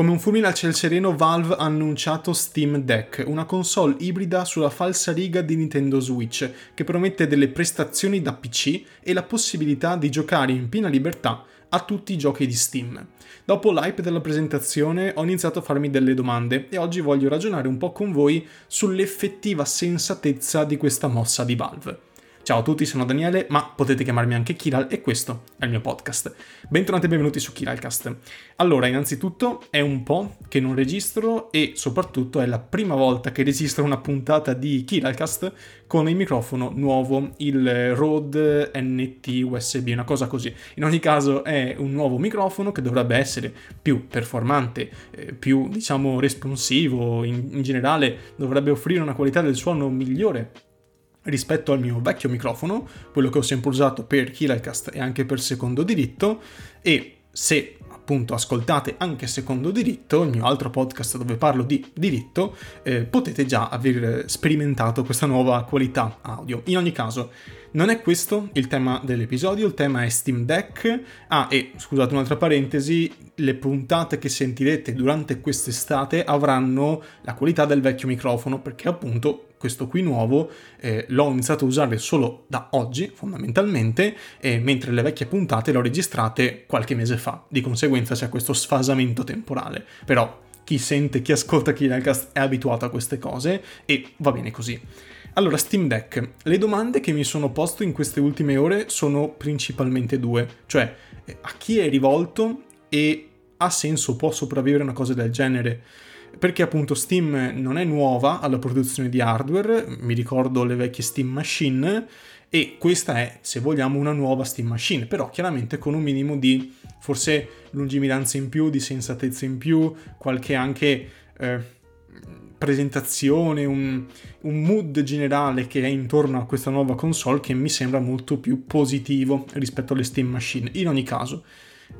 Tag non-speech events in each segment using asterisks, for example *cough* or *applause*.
Come un fulmine al ciel sereno, Valve ha annunciato Steam Deck, una console ibrida sulla falsa riga di Nintendo Switch, che promette delle prestazioni da PC e la possibilità di giocare in piena libertà a tutti i giochi di Steam. Dopo l'hype della presentazione ho iniziato a farmi delle domande e oggi voglio ragionare un po' con voi sull'effettiva sensatezza di questa mossa di Valve. Ciao a tutti, sono Daniele, ma potete chiamarmi anche Kiral e questo è il mio podcast. Bentornati e benvenuti su Kiralcast. Allora, innanzitutto è un po' che non registro e soprattutto è la prima volta che registro una puntata di Kiralcast con il microfono nuovo, il Rode NT USB, una cosa così. In ogni caso è un nuovo microfono che dovrebbe essere più performante, eh, più diciamo responsivo, in, in generale dovrebbe offrire una qualità del suono migliore rispetto al mio vecchio microfono, quello che ho sempre usato per Killercast e anche per secondo diritto, e se appunto ascoltate anche secondo diritto, il mio altro podcast dove parlo di diritto, eh, potete già aver sperimentato questa nuova qualità audio. In ogni caso, non è questo il tema dell'episodio, il tema è Steam Deck. Ah, e scusate un'altra parentesi, le puntate che sentirete durante quest'estate avranno la qualità del vecchio microfono, perché appunto questo qui nuovo eh, l'ho iniziato a usare solo da oggi fondamentalmente, eh, mentre le vecchie puntate le ho registrate qualche mese fa, di conseguenza c'è questo sfasamento temporale. Però chi sente, chi ascolta Kinecast è abituato a queste cose e va bene così. Allora, Steam Deck. Le domande che mi sono posto in queste ultime ore sono principalmente due, cioè eh, a chi è rivolto e ha senso, può sopravvivere una cosa del genere? Perché appunto Steam non è nuova alla produzione di hardware, mi ricordo le vecchie Steam Machine, e questa è, se vogliamo, una nuova Steam Machine, però chiaramente con un minimo di forse lungimiranza in più, di sensatezza in più, qualche anche eh, presentazione, un, un, mood generale che è intorno a questa nuova console che mi sembra molto più positivo rispetto alle Steam Machine. In ogni caso,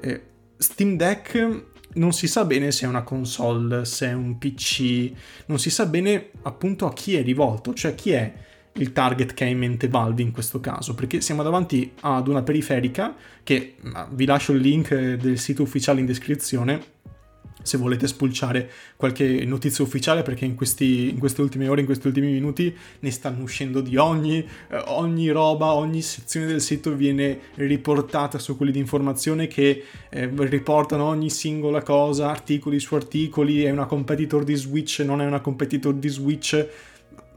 eh, Steam Deck non si sa bene se è una console, se è un PC, non si sa bene appunto a chi è rivolto, cioè chi è il target che ha in mente Valve in questo caso, perché siamo davanti ad una periferica che vi lascio il link del sito ufficiale in descrizione se volete spulciare qualche notizia ufficiale perché in, questi, in, queste ultime ore, in questi ultimi minuti ne stanno uscendo di ogni, eh, ogni roba, ogni sezione del sito viene riportata su quelli di informazione che eh, riportano ogni singola cosa, articoli su articoli, è una competitor di Switch, non è una competitor di Switch,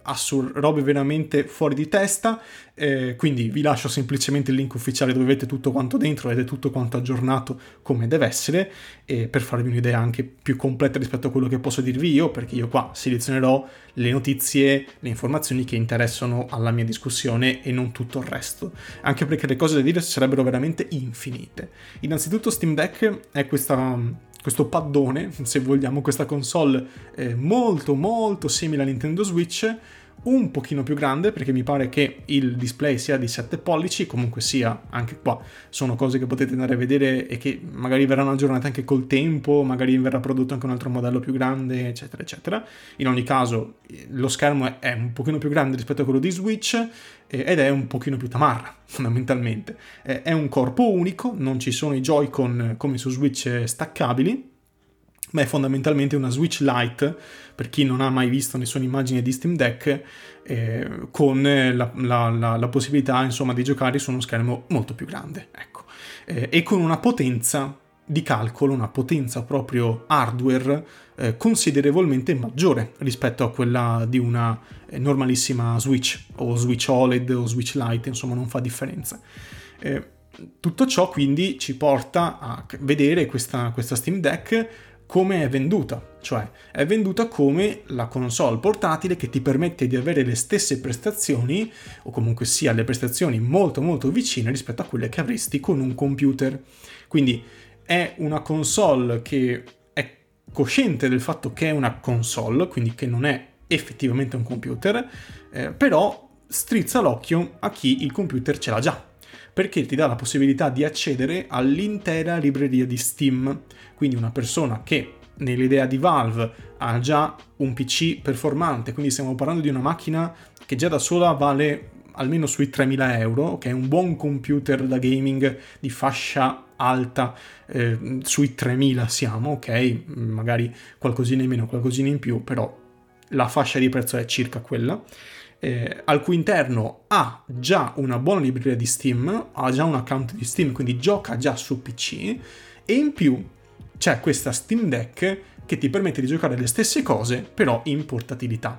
assur- robe veramente fuori di testa. Eh, quindi vi lascio semplicemente il link ufficiale dove avete tutto quanto dentro è tutto quanto aggiornato come deve essere, eh, per farvi un'idea anche più completa rispetto a quello che posso dirvi io, perché io qua selezionerò le notizie, le informazioni che interessano alla mia discussione e non tutto il resto. Anche perché le cose da dire sarebbero veramente infinite. Innanzitutto Steam Deck è questa questo paddone, se vogliamo, questa console eh, molto molto simile a Nintendo Switch, un pochino più grande perché mi pare che il display sia di 7 pollici, comunque sia anche qua sono cose che potete andare a vedere e che magari verranno aggiornate anche col tempo, magari verrà prodotto anche un altro modello più grande, eccetera, eccetera. In ogni caso lo schermo è un pochino più grande rispetto a quello di Switch ed è un pochino più tamarra, *laughs* fondamentalmente. È un corpo unico, non ci sono i Joy-Con come su Switch staccabili, ma è fondamentalmente una Switch Lite, per chi non ha mai visto nessuna immagine di Steam Deck, eh, con la, la, la, la, possibilità insomma di giocare su uno schermo molto più grande, ecco. eh, e con una potenza di calcolo, una potenza proprio hardware eh, considerevolmente maggiore rispetto a quella di una normalissima Switch o Switch OLED o Switch Lite, insomma non fa differenza. Eh, tutto ciò quindi ci porta a vedere questa, questa Steam Deck come è venduta, cioè è venduta come la console portatile che ti permette di avere le stesse prestazioni o comunque sia le prestazioni molto molto vicine rispetto a quelle che avresti con un computer. Quindi è una console che è cosciente del fatto che è una console, quindi che non è effettivamente un computer, eh, però strizza l'occhio a chi il computer ce l'ha già perché ti dà la possibilità di accedere all'intera libreria di Steam. Quindi una persona che nell'idea di Valve ha già un PC performante, quindi stiamo parlando di una macchina che già da sola vale almeno sui 3.000 euro, che è un buon computer da gaming di fascia alta, eh, sui 3000 siamo, ok, magari qualcosina in meno, qualcosina in più, però la fascia di prezzo è circa quella. Eh, al cui interno ha già una buona libreria di Steam, ha già un account di Steam, quindi gioca già su PC e in più c'è questa Steam Deck che ti permette di giocare le stesse cose però in portatilità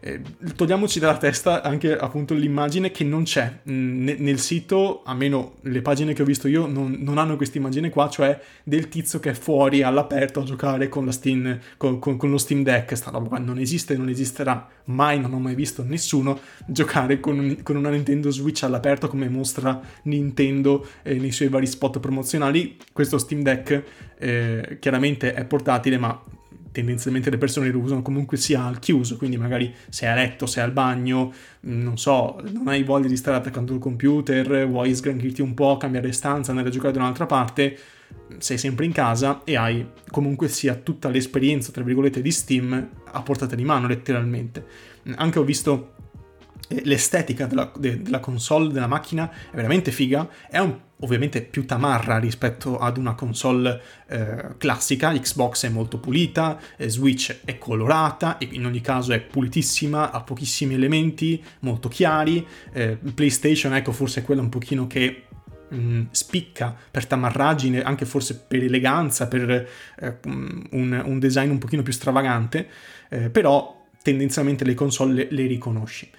eh, togliamoci dalla testa anche appunto l'immagine che non c'è. Mm, nel sito, almeno le pagine che ho visto io non, non hanno questa immagine qua, cioè del tizio che è fuori all'aperto a giocare con, Steam, con, con, con lo Steam Deck, sta roba qua non esiste, non esisterà mai, non ho mai visto nessuno giocare con, con una Nintendo Switch all'aperto come mostra Nintendo eh, nei suoi vari spot promozionali, questo Steam Deck eh, chiaramente è portatile ma tendenzialmente le persone lo usano comunque sia al chiuso, quindi magari sei a letto, sei al bagno, mm, non so, non hai voglia di stare attaccando il computer, vuoi sgranchirti un po', cambiare stanza, andare a giocare da un'altra parte, sei sempre in casa e hai comunque sia tutta l'esperienza, tra virgolette, di Steam a portata di mano, letteralmente. Anche ho visto l'estetica della, de, della console, della macchina, è veramente figa, è un ovviamente più tamarra rispetto ad una console eh, classica, Xbox è molto pulita, eh, Switch è colorata, in ogni caso è pulitissima, ha pochissimi elementi, molto chiari, eh, PlayStation ecco forse è quella un pochino che mm, spicca per tamarragine, anche forse per eleganza, per eh, un, un, design un pochino più stravagante, eh, però tendenzialmente le console le, le riconosci.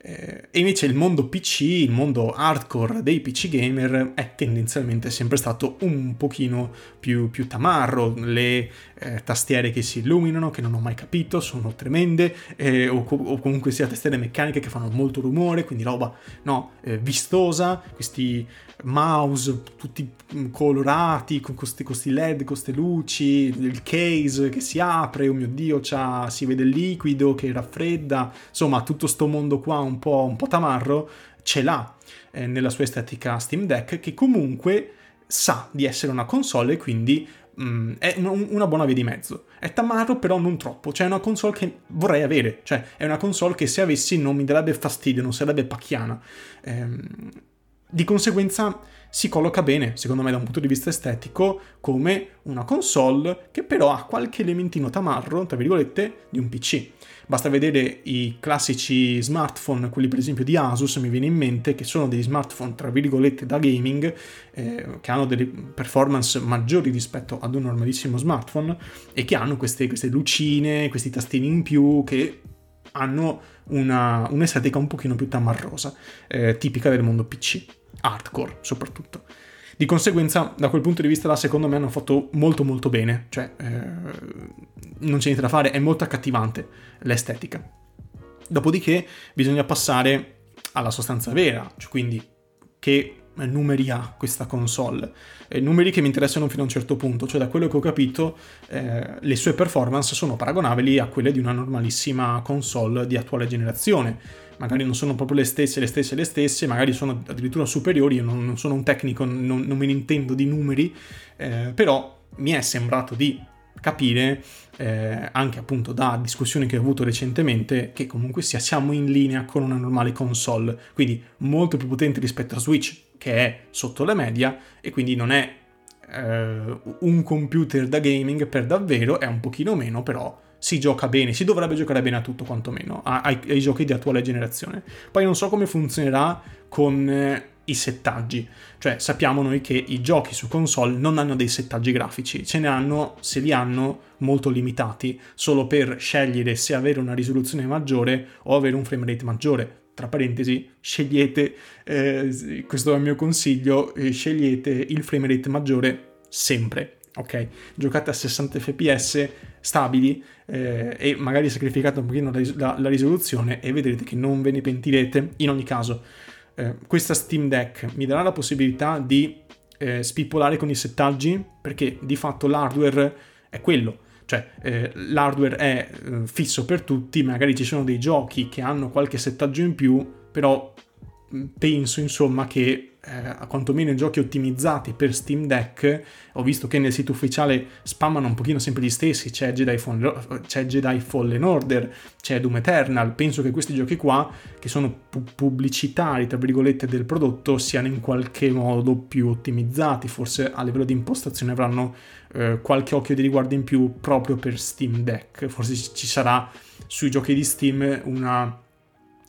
Eh, e invece il mondo PC, il mondo hardcore dei PC gamer è tendenzialmente sempre stato un pochino più, più tamarro, le eh, tastiere che si illuminano, che non ho mai capito, sono tremende, eh, o, o, comunque sia tastiere meccaniche che fanno molto rumore, quindi roba no, eh, vistosa, questi mouse tutti colorati con questi, questi led, queste luci, il case che si apre, oh mio dio, si vede il liquido che raffredda, insomma tutto sto mondo qua un po', un po tamarro ce l'ha eh, nella sua estetica Steam Deck che comunque sa di essere una console e quindi mm, è un, una buona via di mezzo. È tamarro però non troppo, cioè è una console che vorrei avere, cioè è una console che se avessi non mi darebbe fastidio, non sarebbe pacchiana. Ehm, di conseguenza si colloca bene, secondo me da un punto di vista estetico, come una console che però ha qualche elementino tamarro, tra virgolette, di un PC. Basta vedere i classici smartphone, quelli per esempio di Asus, mi viene in mente, che sono degli smartphone, tra virgolette, da gaming, eh, che hanno delle performance maggiori rispetto ad un normalissimo smartphone e che hanno queste, queste lucine, questi tastini in più che hanno una, un'estetica un pochino più tamarrosa, eh, tipica del mondo PC, hardcore soprattutto. Di conseguenza, da quel punto di vista là, secondo me hanno fatto molto molto bene, cioè eh, non c'è niente da fare, è molto accattivante l'estetica. Dopodiché bisogna passare alla sostanza vera, cioè quindi che numeri ha questa console, eh, numeri che mi interessano fino a un certo punto, cioè da quello che ho capito eh, le sue performance sono paragonabili a quelle di una normalissima console di attuale generazione, magari non sono proprio le stesse, le stesse, le stesse, magari sono addirittura superiori, io non, non sono un tecnico, non, non me ne intendo di numeri, eh, però mi è sembrato di capire, eh, anche appunto da discussioni che ho avuto recentemente, che comunque sia, siamo in linea con una normale console, quindi molto più potente rispetto a Switch, che è sotto la media e quindi non è eh, un computer da gaming per davvero, è un pochino meno, però si gioca bene, si dovrebbe giocare bene a tutto quantomeno, ai, ai giochi di attuale generazione. Poi non so come funzionerà con eh, i settaggi, cioè sappiamo noi che i giochi su console non hanno dei settaggi grafici, ce ne hanno, se li hanno, molto limitati, solo per scegliere se avere una risoluzione maggiore o avere un frame rate maggiore tra parentesi, scegliete, eh, questo è il mio consiglio, eh, scegliete il frame rate maggiore sempre, ok? Giocate a 60 fps stabili eh, e magari sacrificate un pochino la, la, la, risoluzione e vedrete che non ve ne pentirete. In ogni caso, eh, questa Steam Deck mi darà la possibilità di eh, spippolare con i settaggi perché di fatto l'hardware è quello. Cioè, eh, l'hardware è eh, fisso per tutti, magari ci sono dei giochi che hanno qualche settaggio in più, però penso insomma che eh, quantomeno giochi ottimizzati per Steam Deck, ho visto che nel sito ufficiale spammano un pochino sempre gli stessi, c'è Jedi, Fallen, c'è Jedi Fallen Order, c'è Doom Eternal, penso che questi giochi qua, che sono pu- pubblicitari, tra virgolette, del prodotto, siano in qualche modo più ottimizzati, forse a livello di impostazione avranno eh, qualche occhio di riguardo in più proprio per Steam Deck, forse ci sarà sui giochi di Steam una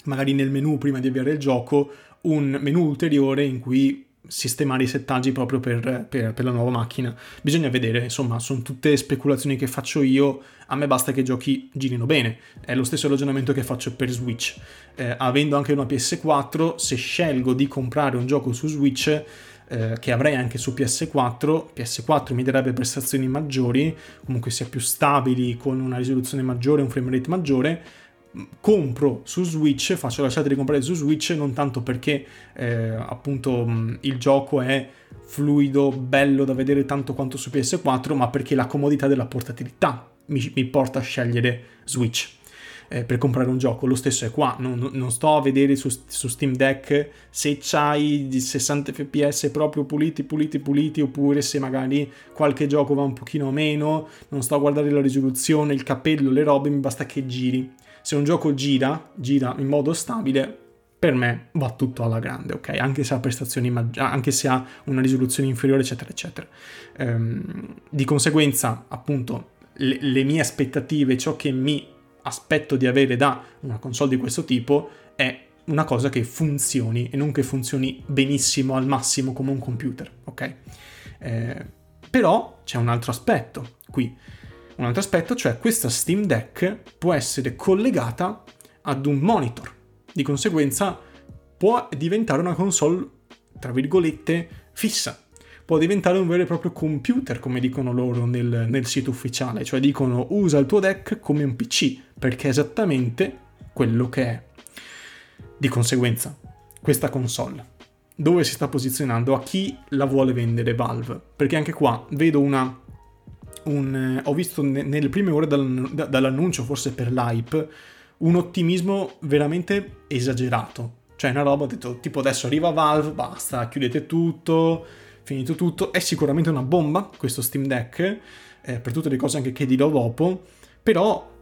magari nel menu prima di avviare il gioco un menu ulteriore in cui sistemare i settaggi proprio per, per, per, la nuova macchina. Bisogna vedere, insomma, sono tutte speculazioni che faccio io, a me basta che i giochi girino bene. È lo stesso ragionamento che faccio per Switch. Eh, avendo anche una PS4, se scelgo di comprare un gioco su Switch, eh, che avrei anche su PS4, PS4 mi darebbe prestazioni maggiori, comunque sia più stabili, con una risoluzione maggiore, un frame rate maggiore, compro su Switch, faccio la scelta di comprare su Switch non tanto perché eh, appunto il gioco è fluido, bello da vedere tanto quanto su PS4, ma perché la comodità della portatilità mi, mi porta a scegliere Switch. Eh, per comprare un gioco. Lo stesso è qua, non, non sto a vedere su, su, Steam Deck se c'hai 60 fps proprio puliti, puliti, puliti, oppure se magari qualche gioco va un pochino meno, non sto a guardare la risoluzione, il capello, le robe, mi basta che giri se un gioco gira, gira in modo stabile, per me va tutto alla grande, ok? Anche se ha prestazioni maggiori, anche se ha una risoluzione inferiore, eccetera, eccetera. Ehm, di conseguenza, appunto, le, le mie aspettative, ciò che mi aspetto di avere da una console di questo tipo è una cosa che funzioni e non che funzioni benissimo al massimo come un computer, ok? Eh, però c'è un altro aspetto qui un altro aspetto, cioè questa Steam Deck può essere collegata ad un monitor. Di conseguenza può diventare una console, tra virgolette, fissa. Può diventare un vero e proprio computer, come dicono loro nel, nel sito ufficiale. Cioè dicono usa il tuo deck come un PC, perché è esattamente quello che è. Di conseguenza, questa console dove si sta posizionando, a chi la vuole vendere Valve? Perché anche qua vedo una un, eh, ho visto ne, nelle prime ore dal, da, dall'annuncio, forse per l'hype, un ottimismo veramente esagerato. Cioè una roba, ho detto, tipo adesso arriva Valve, basta, chiudete tutto, finito tutto. È sicuramente una bomba questo Steam Deck, eh, per tutte le cose anche che dirò dopo, però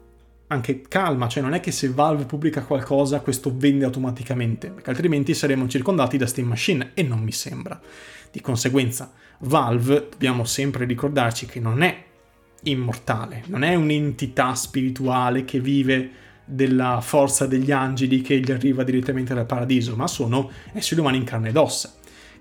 anche calma, cioè non è che se Valve pubblica qualcosa questo vende automaticamente, perché altrimenti saremo circondati da Steam Machine e non mi sembra. Di conseguenza, Valve dobbiamo sempre ricordarci che non è immortale, non è un'entità spirituale che vive della forza degli angeli che gli arriva direttamente dal paradiso, ma sono esseri umani in carne ed ossa,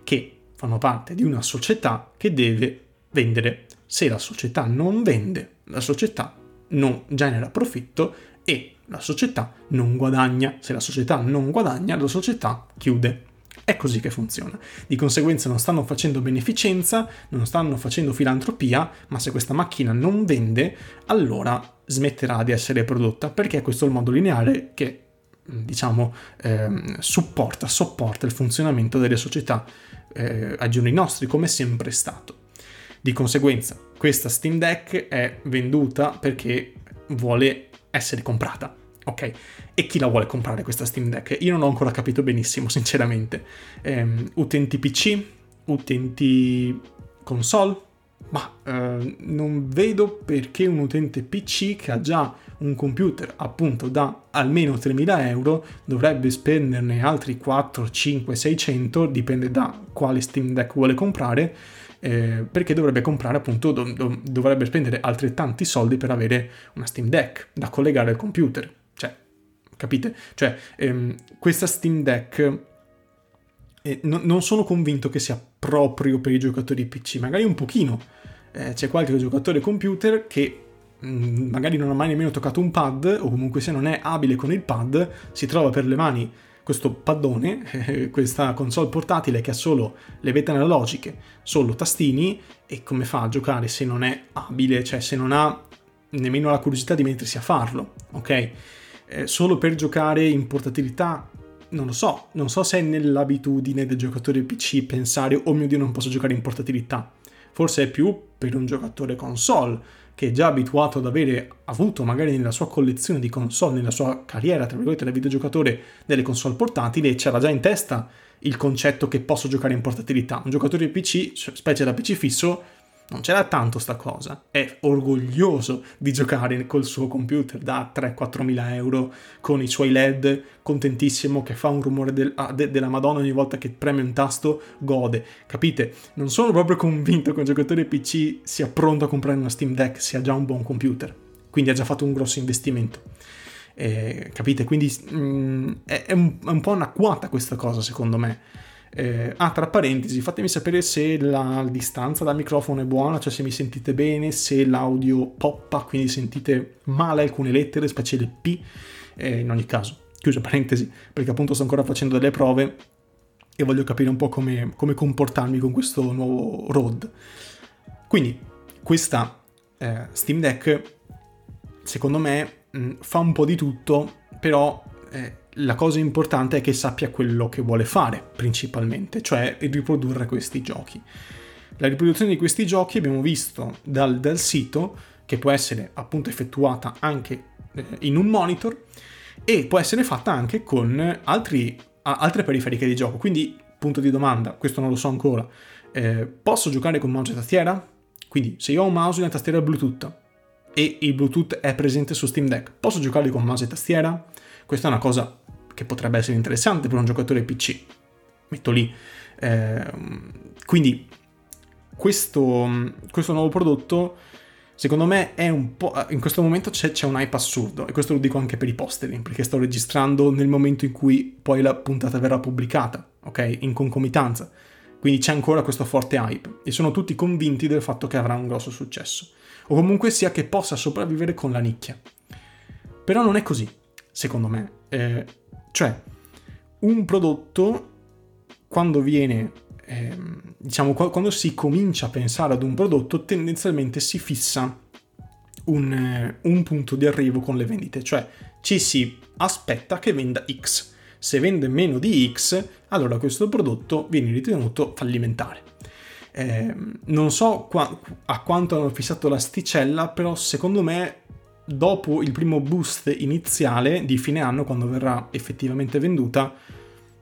che fanno parte di una società che deve vendere. Se la società non vende, la società non genera profitto e la società non guadagna. Se la società non guadagna, la società chiude. È così che funziona. Di conseguenza non stanno facendo beneficenza, non stanno facendo filantropia, ma se questa macchina non vende, allora smetterà di essere prodotta, perché questo è il modo lineare che diciamo eh, supporta, sopporta il funzionamento delle società eh, ai giorni nostri, come è sempre stato. Di conseguenza, questa Steam Deck è venduta perché vuole essere comprata Ok, e chi la vuole comprare questa Steam Deck? Io non ho ancora capito benissimo, sinceramente. Um, utenti PC? Utenti console? Ma uh, non vedo perché un utente PC che ha già un computer appunto da almeno 3.000 euro dovrebbe spenderne altri 4, 5, 600, dipende da quale Steam Deck vuole comprare, eh, perché dovrebbe comprare appunto, do, do, dovrebbe spendere altrettanti soldi per avere una Steam Deck da collegare al computer capite? Cioè, ehm, questa Steam Deck eh, no, non sono convinto che sia proprio per i giocatori PC, magari un pochino. Eh, c'è qualche giocatore computer che mh, mm, magari non ha mai nemmeno toccato un pad, o comunque se non è abile con il pad, si trova per le mani questo paddone, *laughs* eh, questa console portatile che ha solo le vette analogiche, solo tastini, e come fa a giocare se non è abile, cioè se non ha nemmeno la curiosità di mettersi a farlo, ok? Eh, solo per giocare in portatilità, non lo so, non so se è nell'abitudine del giocatore PC pensare oh mio dio non posso giocare in portatilità, forse è più per un giocatore console che è già abituato ad avere avuto magari nella sua collezione di console, nella sua carriera, tra virgolette, da videogiocatore delle console portatili, c'era già in testa il concetto che posso giocare in portatilità. Un giocatore PC, specie da PC fisso, non c'era tanto sta cosa. È orgoglioso di giocare col suo computer da 3-4 mila euro con i suoi LED, contentissimo che fa un rumore del, ah, de, della Madonna ogni volta che preme un tasto, gode. Capite? Non sono proprio convinto che un giocatore PC sia pronto a comprare una Steam Deck se ha già un buon computer. Quindi ha già fatto un grosso investimento. Eh, capite? Quindi mh, mm, è, è, un, è un po' anacquata questa cosa secondo me eh, ah, tra parentesi, fatemi sapere se la distanza dal microfono è buona, cioè se mi sentite bene, se l'audio poppa, quindi sentite male alcune lettere, specie le P, eh, in ogni caso, chiusa parentesi, perché appunto sto ancora facendo delle prove e voglio capire un po' come, come comportarmi con questo nuovo road. Quindi, questa eh, Steam Deck, secondo me, mh, fa un po' di tutto, però eh, la cosa importante è che sappia quello che vuole fare principalmente, cioè riprodurre questi giochi. La riproduzione di questi giochi abbiamo visto dal, dal sito che può essere appunto effettuata anche eh, in un monitor e può essere fatta anche con altri, altre periferiche di gioco. Quindi, punto di domanda, questo non lo so ancora, eh, posso giocare con mouse e tastiera? Quindi, se io ho un mouse e una tastiera Bluetooth e il Bluetooth è presente su Steam Deck, posso giocare con mouse e tastiera? Questa è una cosa che potrebbe essere interessante per un giocatore PC. Metto lì. Eh, quindi questo, questo, nuovo prodotto, secondo me, è un po'... In questo momento c'è, c'è, un hype assurdo, e questo lo dico anche per i posteri, perché sto registrando nel momento in cui poi la puntata verrà pubblicata, ok? In concomitanza. Quindi c'è ancora questo forte hype, e sono tutti convinti del fatto che avrà un grosso successo. O comunque sia che possa sopravvivere con la nicchia. Però non è così, secondo me. Eh, cioè, un prodotto, quando viene, eh, diciamo, quando si comincia a pensare ad un prodotto, tendenzialmente si fissa un, eh, un punto di arrivo con le vendite, cioè ci si aspetta che venda X. Se vende meno di X, allora questo prodotto viene ritenuto fallimentare. Eh, non so qua, a quanto hanno fissato l'asticella, però secondo me dopo il primo boost iniziale di fine anno, quando verrà effettivamente venduta,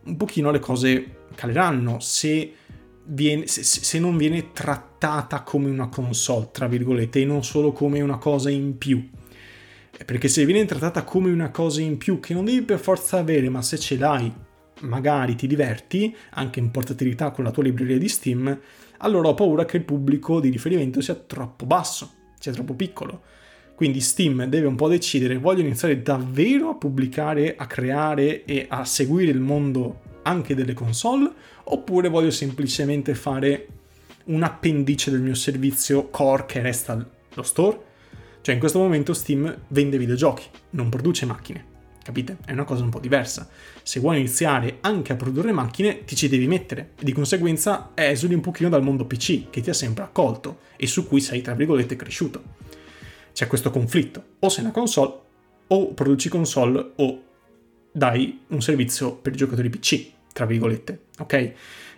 un pochino le cose caleranno se, viene, se, se, non viene trattata come una console, tra virgolette, e non solo come una cosa in più. Perché se viene trattata come una cosa in più che non devi per forza avere, ma se ce l'hai, magari ti diverti, anche in portatilità con la tua libreria di Steam, allora ho paura che il pubblico di riferimento sia troppo basso, sia troppo piccolo quindi Steam deve un po' decidere, voglio iniziare davvero a pubblicare, a creare e a seguire il mondo anche delle console, oppure voglio semplicemente fare un appendice del mio servizio core che resta lo store? Cioè in questo momento Steam vende videogiochi, non produce macchine. Capite? È una cosa un po' diversa. Se vuoi iniziare anche a produrre macchine, ti ci devi mettere e di conseguenza esuli un pochino dal mondo PC che ti ha sempre accolto e su cui sei, tra virgolette, cresciuto c'è questo conflitto. O sei una console, o produci console, o dai un servizio per i giocatori PC, tra virgolette, ok?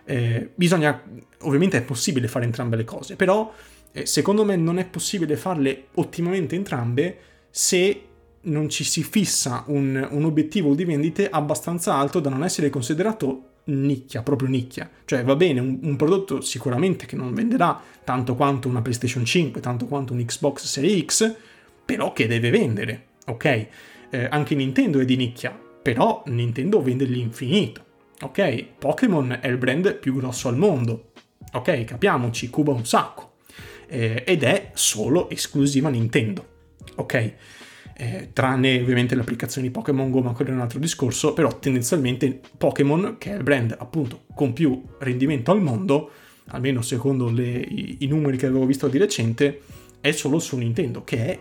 Eh, bisogna, ovviamente è possibile fare entrambe le cose, però eh, secondo me non è possibile farle ottimamente entrambe se non ci si fissa un, un obiettivo di vendite abbastanza alto da non essere considerato nicchia, proprio nicchia. Cioè va bene, un, un, prodotto sicuramente che non venderà tanto quanto una PlayStation 5, tanto quanto un Xbox Series X, però che deve vendere, ok? Eh, anche Nintendo è di nicchia, però Nintendo vende l'infinito, ok? Pokémon è il brand più grosso al mondo, ok? Capiamoci, cuba un sacco. Eh, ed è solo esclusiva Nintendo, ok? Eh, tranne ovviamente le applicazioni Pokémon Go, ma quello è un altro discorso, però tendenzialmente Pokémon, che è il brand appunto con più rendimento al mondo, almeno secondo le, i, i, numeri che avevo visto di recente, è solo su Nintendo, che è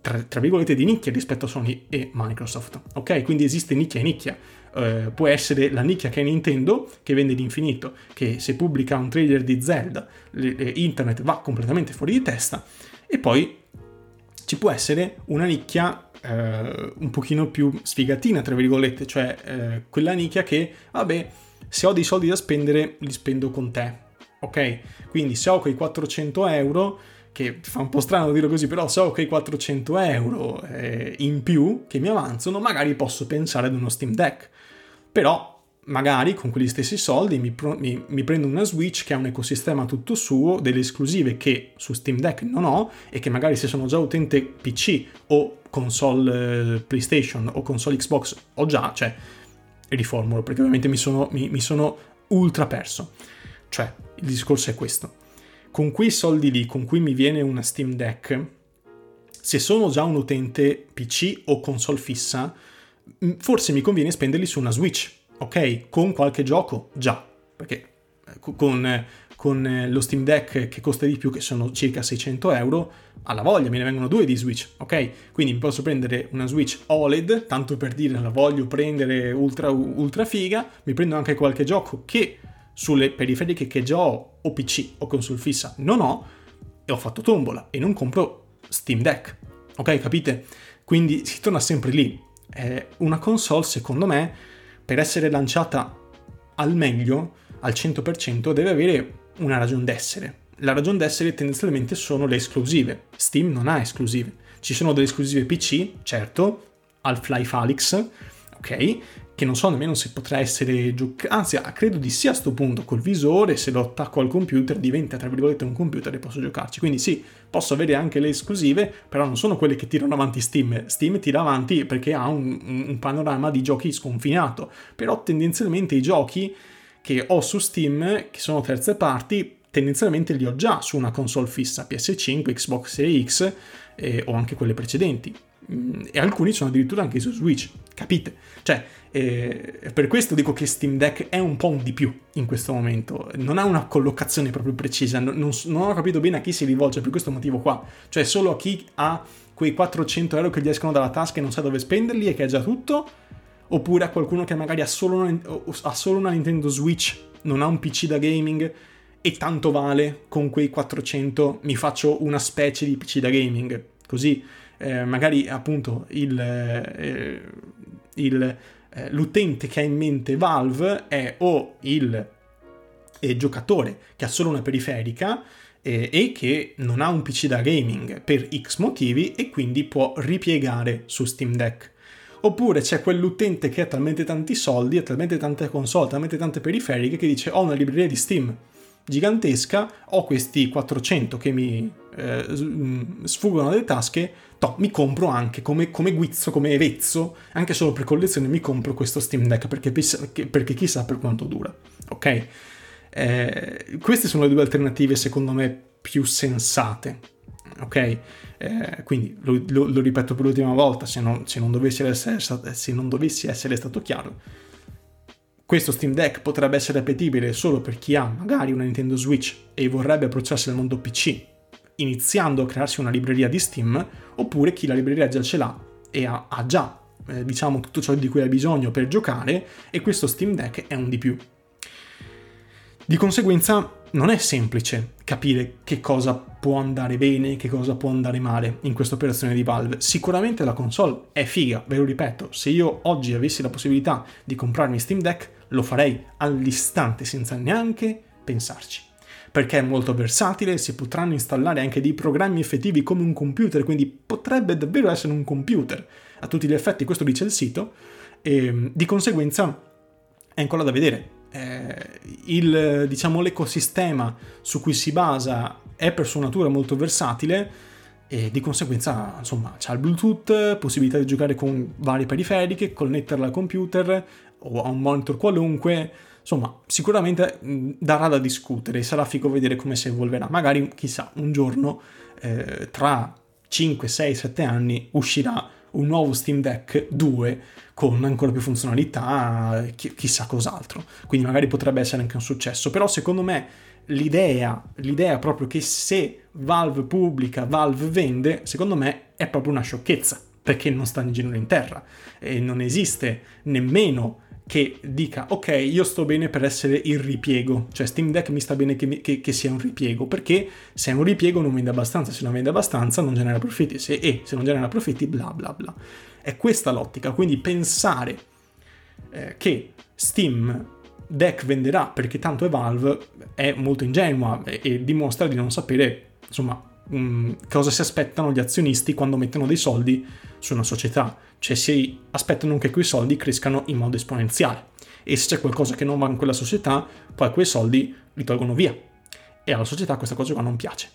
tra, tra, virgolette di nicchia rispetto a Sony e Microsoft. Ok? Quindi esiste nicchia e nicchia. Uh, può essere la nicchia che è Nintendo, che vende l'infinito, che se pubblica un trailer di Zelda, le, le, internet va completamente fuori di testa, e poi ci può essere una nicchia eh, un pochino più sfigatina, tra virgolette, cioè eh, quella nicchia che, vabbè, se ho dei soldi da spendere, li spendo con te, ok? Quindi se ho quei 400 euro, che fa un po' strano dirlo così, però so che 400 euro eh, in più che mi avanzano, magari posso pensare ad uno Steam Deck. Però magari con quegli stessi soldi mi, mi, mi, prendo una Switch che ha un ecosistema tutto suo, delle esclusive che su Steam Deck non ho e che magari se sono già utente PC o console eh, PlayStation o console Xbox ho già, cioè riformulo perché ovviamente mi sono, mi, mi sono ultra perso. Cioè, il discorso è questo. Con quei soldi lì, con cui mi viene una Steam Deck, se sono già un utente PC o console fissa, forse mi conviene spenderli su una Switch ok, con qualche gioco già, perché eh, con, con lo Steam Deck che costa di più, che sono circa 600 euro, alla voglia me ne vengono due di Switch, ok? Quindi posso prendere una Switch OLED, tanto per dire la voglio prendere ultra, ultra figa, mi prendo anche qualche gioco che sulle periferiche che già ho, o PC o console fissa, non ho, e ho fatto tombola e non compro Steam Deck, ok? Capite? Quindi si torna sempre lì. È una console, secondo me, per essere lanciata al meglio, al 100%, deve avere una ragione d'essere. La ragione d'essere tendenzialmente sono le esclusive. Steam non ha esclusive. Ci sono delle esclusive PC, certo, Half-Life Alyx, ok, che non so nemmeno se potrà essere giocato, anzi credo di sì a questo punto, col visore, se lo attacco al computer diventa tra virgolette un computer e posso giocarci, quindi sì, posso avere anche le esclusive, però non sono quelle che tirano avanti Steam, Steam tira avanti perché ha un, un panorama di giochi sconfinato, però tendenzialmente i giochi che ho su Steam, che sono terze parti, tendenzialmente li ho già su una console fissa, PS5, Xbox Series X eh, o anche quelle precedenti. Mm, e alcuni sono addirittura anche su Switch, capite? Cioè, eh, per questo dico che Steam Deck è un po' un di più in questo momento, non ha una collocazione proprio precisa, non, non, ho capito bene a chi si rivolge per questo motivo qua, cioè solo a chi ha quei 400 euro che gli escono dalla tasca e non sa dove spenderli e che ha già tutto, oppure a qualcuno che magari ha solo una, ha solo una Nintendo Switch, non ha un PC da gaming e tanto vale con quei 400 mi faccio una specie di PC da gaming, così eh, magari appunto il, eh, il, eh, l'utente che ha in mente Valve è o il eh, giocatore che ha solo una periferica eh, e che non ha un PC da gaming per X motivi e quindi può ripiegare su Steam Deck. Oppure c'è quell'utente che ha talmente tanti soldi, ha talmente tante console, talmente tante periferiche che dice ho una libreria di Steam gigantesca, ho questi 400 che mi eh, mm, sfuggono dalle tasche, to, mi compro anche come, come guizzo, come vezzo, anche solo per collezione mi compro questo Steam Deck perché, perché chissà per quanto dura, ok? Eh, queste sono le due alternative secondo me più sensate, ok? Eh, quindi lo, lo, lo, ripeto per l'ultima volta, se non, se non, essere, se non dovessi essere stato chiaro, questo Steam Deck potrebbe essere appetibile solo per chi ha magari una Nintendo Switch e vorrebbe approcciarsi al mondo PC, iniziando a crearsi una libreria di Steam, oppure chi la libreria già ce l'ha e ha, ha già, eh, diciamo, tutto ciò di cui ha bisogno per giocare e questo Steam Deck è un di più. Di conseguenza non è semplice capire che cosa può andare bene e che cosa può andare male in questa operazione di Valve. Sicuramente la console è figa, ve lo ripeto, se io oggi avessi la possibilità di comprarmi Steam Deck lo farei all'istante senza neanche pensarci. Perché è molto versatile, si potranno installare anche dei programmi effettivi come un computer, quindi potrebbe davvero essere un computer a tutti gli effetti, questo dice il sito, e di conseguenza è ancora da vedere eh, il, diciamo, l'ecosistema su cui si basa è per sua natura molto versatile e di conseguenza insomma c'è il Bluetooth, possibilità di giocare con varie periferiche, connetterla al computer o a un monitor qualunque, insomma sicuramente darà da discutere, sarà figo vedere come si evolverà, magari chissà un giorno eh, tra 5, 6, 7 anni uscirà un nuovo Steam Deck 2 con ancora più funzionalità, chi- chissà cos'altro. Quindi magari potrebbe essere anche un successo, però secondo me l'idea, l'idea proprio che se Valve pubblica, Valve vende, secondo me è proprio una sciocchezza, perché non sta in giro in terra. E non esiste nemmeno che dica ok io sto bene per essere il ripiego. Cioè Steam Deck mi sta bene che, che, che, sia un ripiego perché se è un ripiego non vende abbastanza se non vende abbastanza non genera profitti se, e se non genera profitti bla bla bla. È questa l'ottica quindi pensare eh, che Steam Deck venderà perché tanto è Valve è molto ingenua e, e dimostra di non sapere insomma cosa si aspettano gli azionisti quando mettono dei soldi su una società, cioè si aspettano che quei soldi crescano in modo esponenziale. E se c'è qualcosa che non va in quella società, poi quei soldi li tolgono via. E alla società questa cosa qua non piace.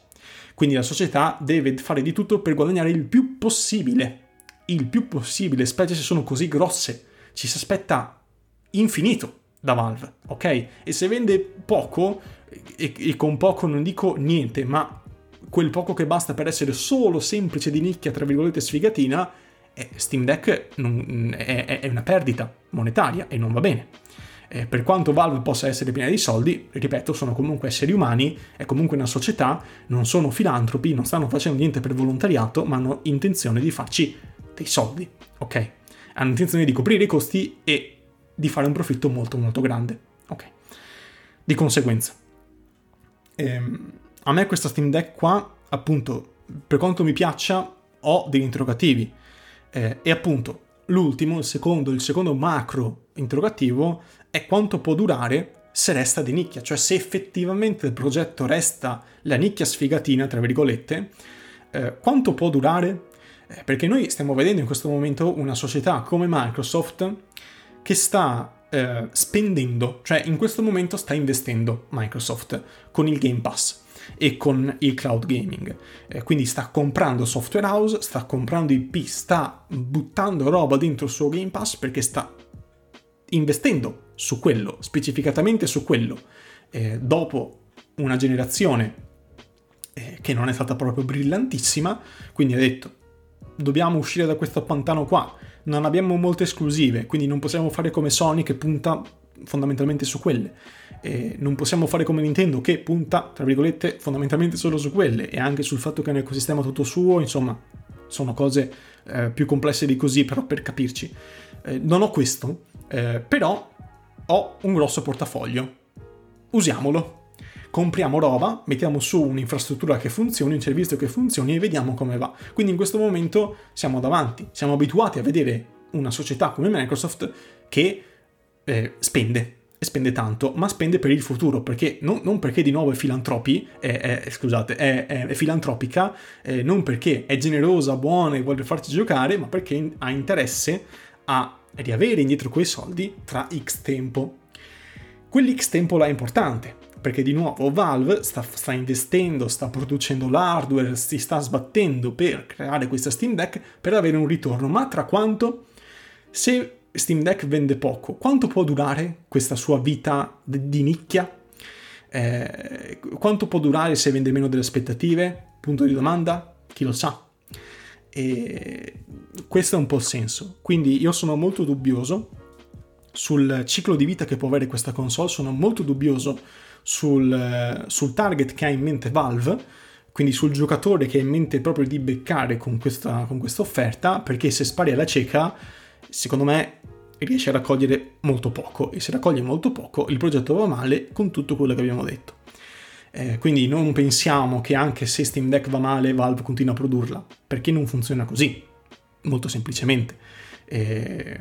Quindi la società deve fare di tutto per guadagnare il più possibile, il più possibile, specie se sono così grosse, ci si aspetta infinito da Valve, ok? E se vende poco, e, e con poco non dico niente, ma quel poco che basta per essere solo semplice di nicchia, tra virgolette, sfigatina, eh, Steam Deck non, è, è, una perdita monetaria e non va bene. Eh, per quanto Valve possa essere piena di soldi, ripeto, sono comunque esseri umani, è comunque una società, non sono filantropi, non stanno facendo niente per volontariato, ma hanno intenzione di farci dei soldi, ok? Hanno intenzione di coprire i costi e di fare un profitto molto molto grande, ok? Di conseguenza, ehm, a me questa Steam Deck qua, appunto, per quanto mi piaccia, ho degli interrogativi. Eh, e appunto, l'ultimo, il secondo, il secondo macro interrogativo è quanto può durare se resta di nicchia, cioè se effettivamente il progetto resta la nicchia sfigatina, tra virgolette, eh, quanto può durare? Eh, perché noi stiamo vedendo in questo momento una società come Microsoft che sta eh, spendendo, cioè in questo momento sta investendo Microsoft con il Game Pass e con il cloud gaming. Eh, quindi sta comprando software house, sta comprando IP, sta buttando roba dentro il suo Game Pass perché sta investendo su quello, specificatamente su quello. Eh, dopo una generazione eh, che non è stata proprio brillantissima, quindi ha detto dobbiamo uscire da questo pantano qua, non abbiamo molte esclusive, quindi non possiamo fare come Sony che punta fondamentalmente su quelle. E non possiamo fare come Nintendo che punta, tra virgolette, fondamentalmente solo su quelle e anche sul fatto che è un ecosistema tutto suo, insomma, sono cose eh, più complesse di così, però per capirci. Eh, non ho questo, eh, però ho un grosso portafoglio. Usiamolo. Compriamo roba, mettiamo su un'infrastruttura che funzioni, un servizio che funzioni e vediamo come va. Quindi in questo momento siamo davanti, siamo abituati a vedere una società come Microsoft che eh, spende, spende tanto, ma spende per il futuro, perché non, non perché di nuovo è filantropi, è, è, scusate, è, filantropica, eh, non perché è generosa, buona e vuole farci giocare, ma perché ha interesse a riavere indietro quei soldi tra X tempo. Quell'X tempo là è importante, perché di nuovo Valve sta, sta, investendo, sta producendo l'hardware, si sta sbattendo per creare questa Steam Deck per avere un ritorno, ma tra quanto? Se Steam Deck vende poco, quanto può durare questa sua vita di nicchia? Eh, quanto può durare se vende meno delle aspettative? Punto di domanda? Chi lo sa? E questo è un po' il senso. Quindi io sono molto dubbioso sul ciclo di vita che può avere questa console, sono molto dubbioso sul, sul target che ha in mente Valve, quindi sul giocatore che ha in mente proprio di beccare con questa, con questa offerta, perché se spari alla cieca secondo me riesce a raccogliere molto poco e se raccoglie molto poco il progetto va male con tutto quello che abbiamo detto. Eh, quindi non pensiamo che anche se Steam Deck va male Valve continua a produrla, perché non funziona così, molto semplicemente. Eh,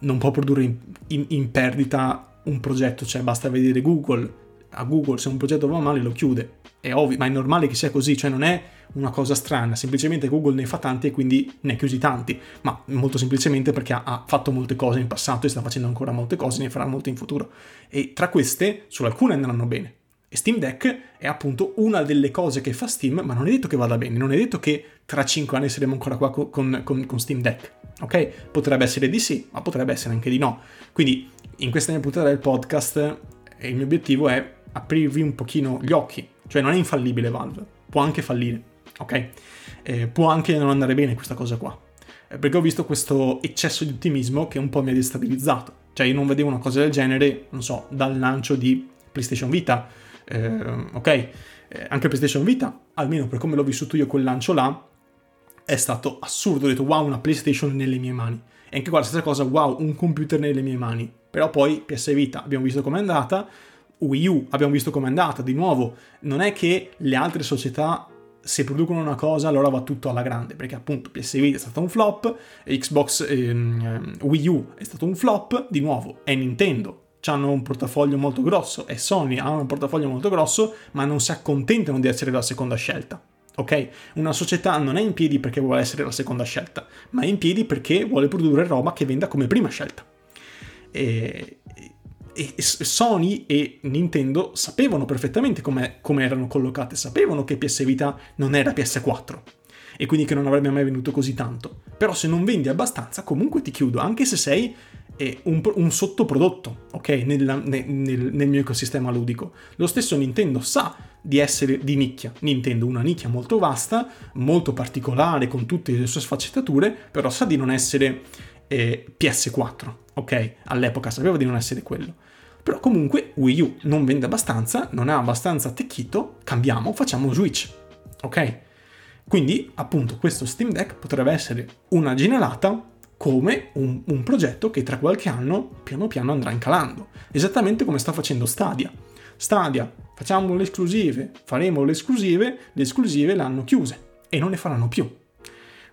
non può produrre in, in, in perdita un progetto, cioè basta vedere Google, a Google se un progetto va male lo chiude, è ovvio, ma è normale che sia così, cioè non è una cosa strana, semplicemente Google ne fa tanti e quindi ne ha chiusi tanti, ma molto semplicemente perché ha, ha, fatto molte cose in passato e sta facendo ancora molte cose, ne farà molte in futuro. E tra queste, solo alcune andranno bene. E Steam Deck è appunto una delle cose che fa Steam, ma non è detto che vada bene, non è detto che tra 5 anni saremo ancora qua con, con, con Steam Deck, ok? Potrebbe essere di sì, ma potrebbe essere anche di no. Quindi in questa mia puntata del podcast il mio obiettivo è aprirvi un pochino gli occhi, cioè non è infallibile Valve, può anche fallire ok? Eh, può anche non andare bene questa cosa qua, eh, perché ho visto questo eccesso di ottimismo che un po' mi ha destabilizzato. Cioè io non vedevo una cosa del genere, non so, dal lancio di PlayStation Vita, eh, ok? Anche PlayStation Vita, almeno per come l'ho vissuto io quel lancio là, è stato assurdo. Ho detto wow, una PlayStation nelle mie mani. E anche qua la stessa cosa, wow, un computer nelle mie mani. Però poi PS Vita abbiamo visto com'è andata, Wii U abbiamo visto com'è andata, di nuovo, non è che le altre società se producono una cosa allora va tutto alla grande, perché appunto PS Vita è stato un flop, Xbox ehm, Wii U è stato un flop, di nuovo è Nintendo, hanno un portafoglio molto grosso e Sony ha un portafoglio molto grosso, ma non si accontentano di essere la seconda scelta. ok? Una società non è in piedi perché vuole essere la seconda scelta, ma è in piedi perché vuole produrre roba che venda come prima scelta. E, e Sony e Nintendo sapevano perfettamente come, come erano collocate, sapevano che PS Vita non era PS4 e quindi che non avrebbe mai venuto così tanto. Però se non vendi abbastanza comunque ti chiudo, anche se sei eh, un, un, sottoprodotto, ok, nel, nel, nel mio ecosistema ludico. Lo stesso Nintendo sa di essere di nicchia. Nintendo una nicchia molto vasta, molto particolare, con tutte le sue sfaccettature, però sa di non essere eh, PS4, ok? All'epoca sapeva di non essere quello. Però comunque Wii U non vende abbastanza, non ha abbastanza attecchito, cambiamo, facciamo Switch, ok? Quindi appunto questo Steam Deck potrebbe essere una genialata come un, un, progetto che tra qualche anno piano piano andrà incalando, esattamente come sta facendo Stadia. Stadia, facciamo le esclusive, faremo le esclusive, le esclusive le hanno chiuse e non ne faranno più.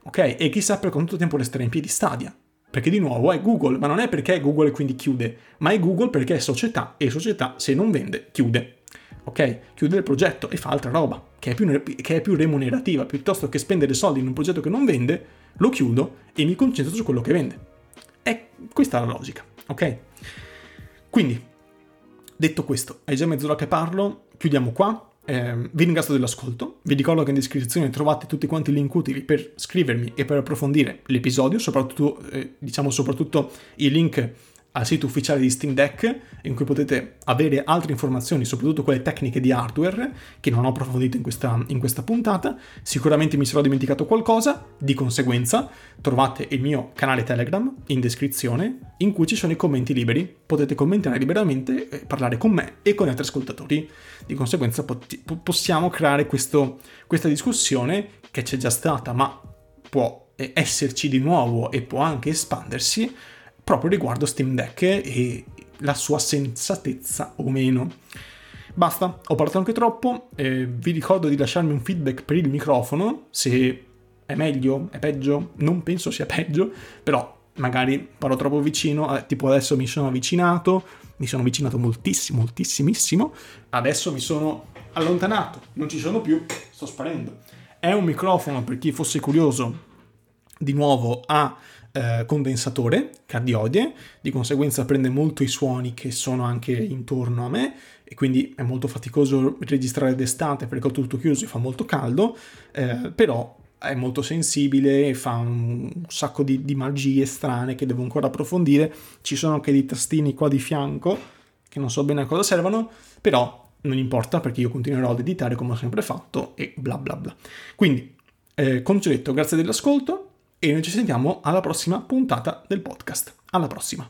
Ok? E chissà per quanto tempo resterà in piedi Stadia. Perché di nuovo è Google, ma non è perché è Google e quindi chiude, ma è Google perché è società e società se non vende chiude. Ok? Chiude il progetto e fa altra roba, che è, più, che è più remunerativa, piuttosto che spendere soldi in un progetto che non vende, lo chiudo e mi concentro su quello che vende. È questa la logica, ok? Quindi, detto questo, è già mezz'ora che parlo, chiudiamo qua. Eh, vi ringrazio dell'ascolto, vi ricordo che in descrizione trovate tutti quanti i link utili per scrivermi e per approfondire l'episodio, soprattutto, eh, diciamo soprattutto i link al sito ufficiale di Steam Deck in cui potete avere altre informazioni, soprattutto quelle tecniche di hardware che non ho approfondito in questa, in questa puntata. Sicuramente mi sarò dimenticato qualcosa, di conseguenza trovate il mio canale Telegram in descrizione in cui ci sono i commenti liberi. Potete commentare liberamente, parlare con me e con gli altri ascoltatori. Di conseguenza pot- possiamo creare questo, questa discussione che c'è già stata ma può esserci di nuovo e può anche espandersi proprio riguardo Steam Deck e la sua sensatezza o meno. Basta, ho parlato anche troppo, eh, vi ricordo di lasciarmi un feedback per il microfono, se è meglio, è peggio, non penso sia peggio, però magari parlo troppo vicino, eh, tipo adesso mi sono avvicinato, mi sono avvicinato moltissimo, moltissimissimo, adesso mi sono allontanato, non ci sono più, sto sparendo. È un microfono, per chi fosse curioso, di nuovo a eh, condensatore cardiodie, di conseguenza prende molto i suoni che sono anche intorno a me e quindi è molto faticoso registrare d'estate perché ho tutto chiuso e fa molto caldo, eh, però è molto sensibile, fa un sacco di, di magie strane che devo ancora approfondire, ci sono anche dei tastini qua di fianco che non so bene a cosa servono, però non importa perché io continuerò ad editare come ho sempre fatto e bla bla bla. Quindi, eh, come ci ho detto, grazie dell'ascolto, e noi ci sentiamo alla prossima puntata del podcast. Alla prossima!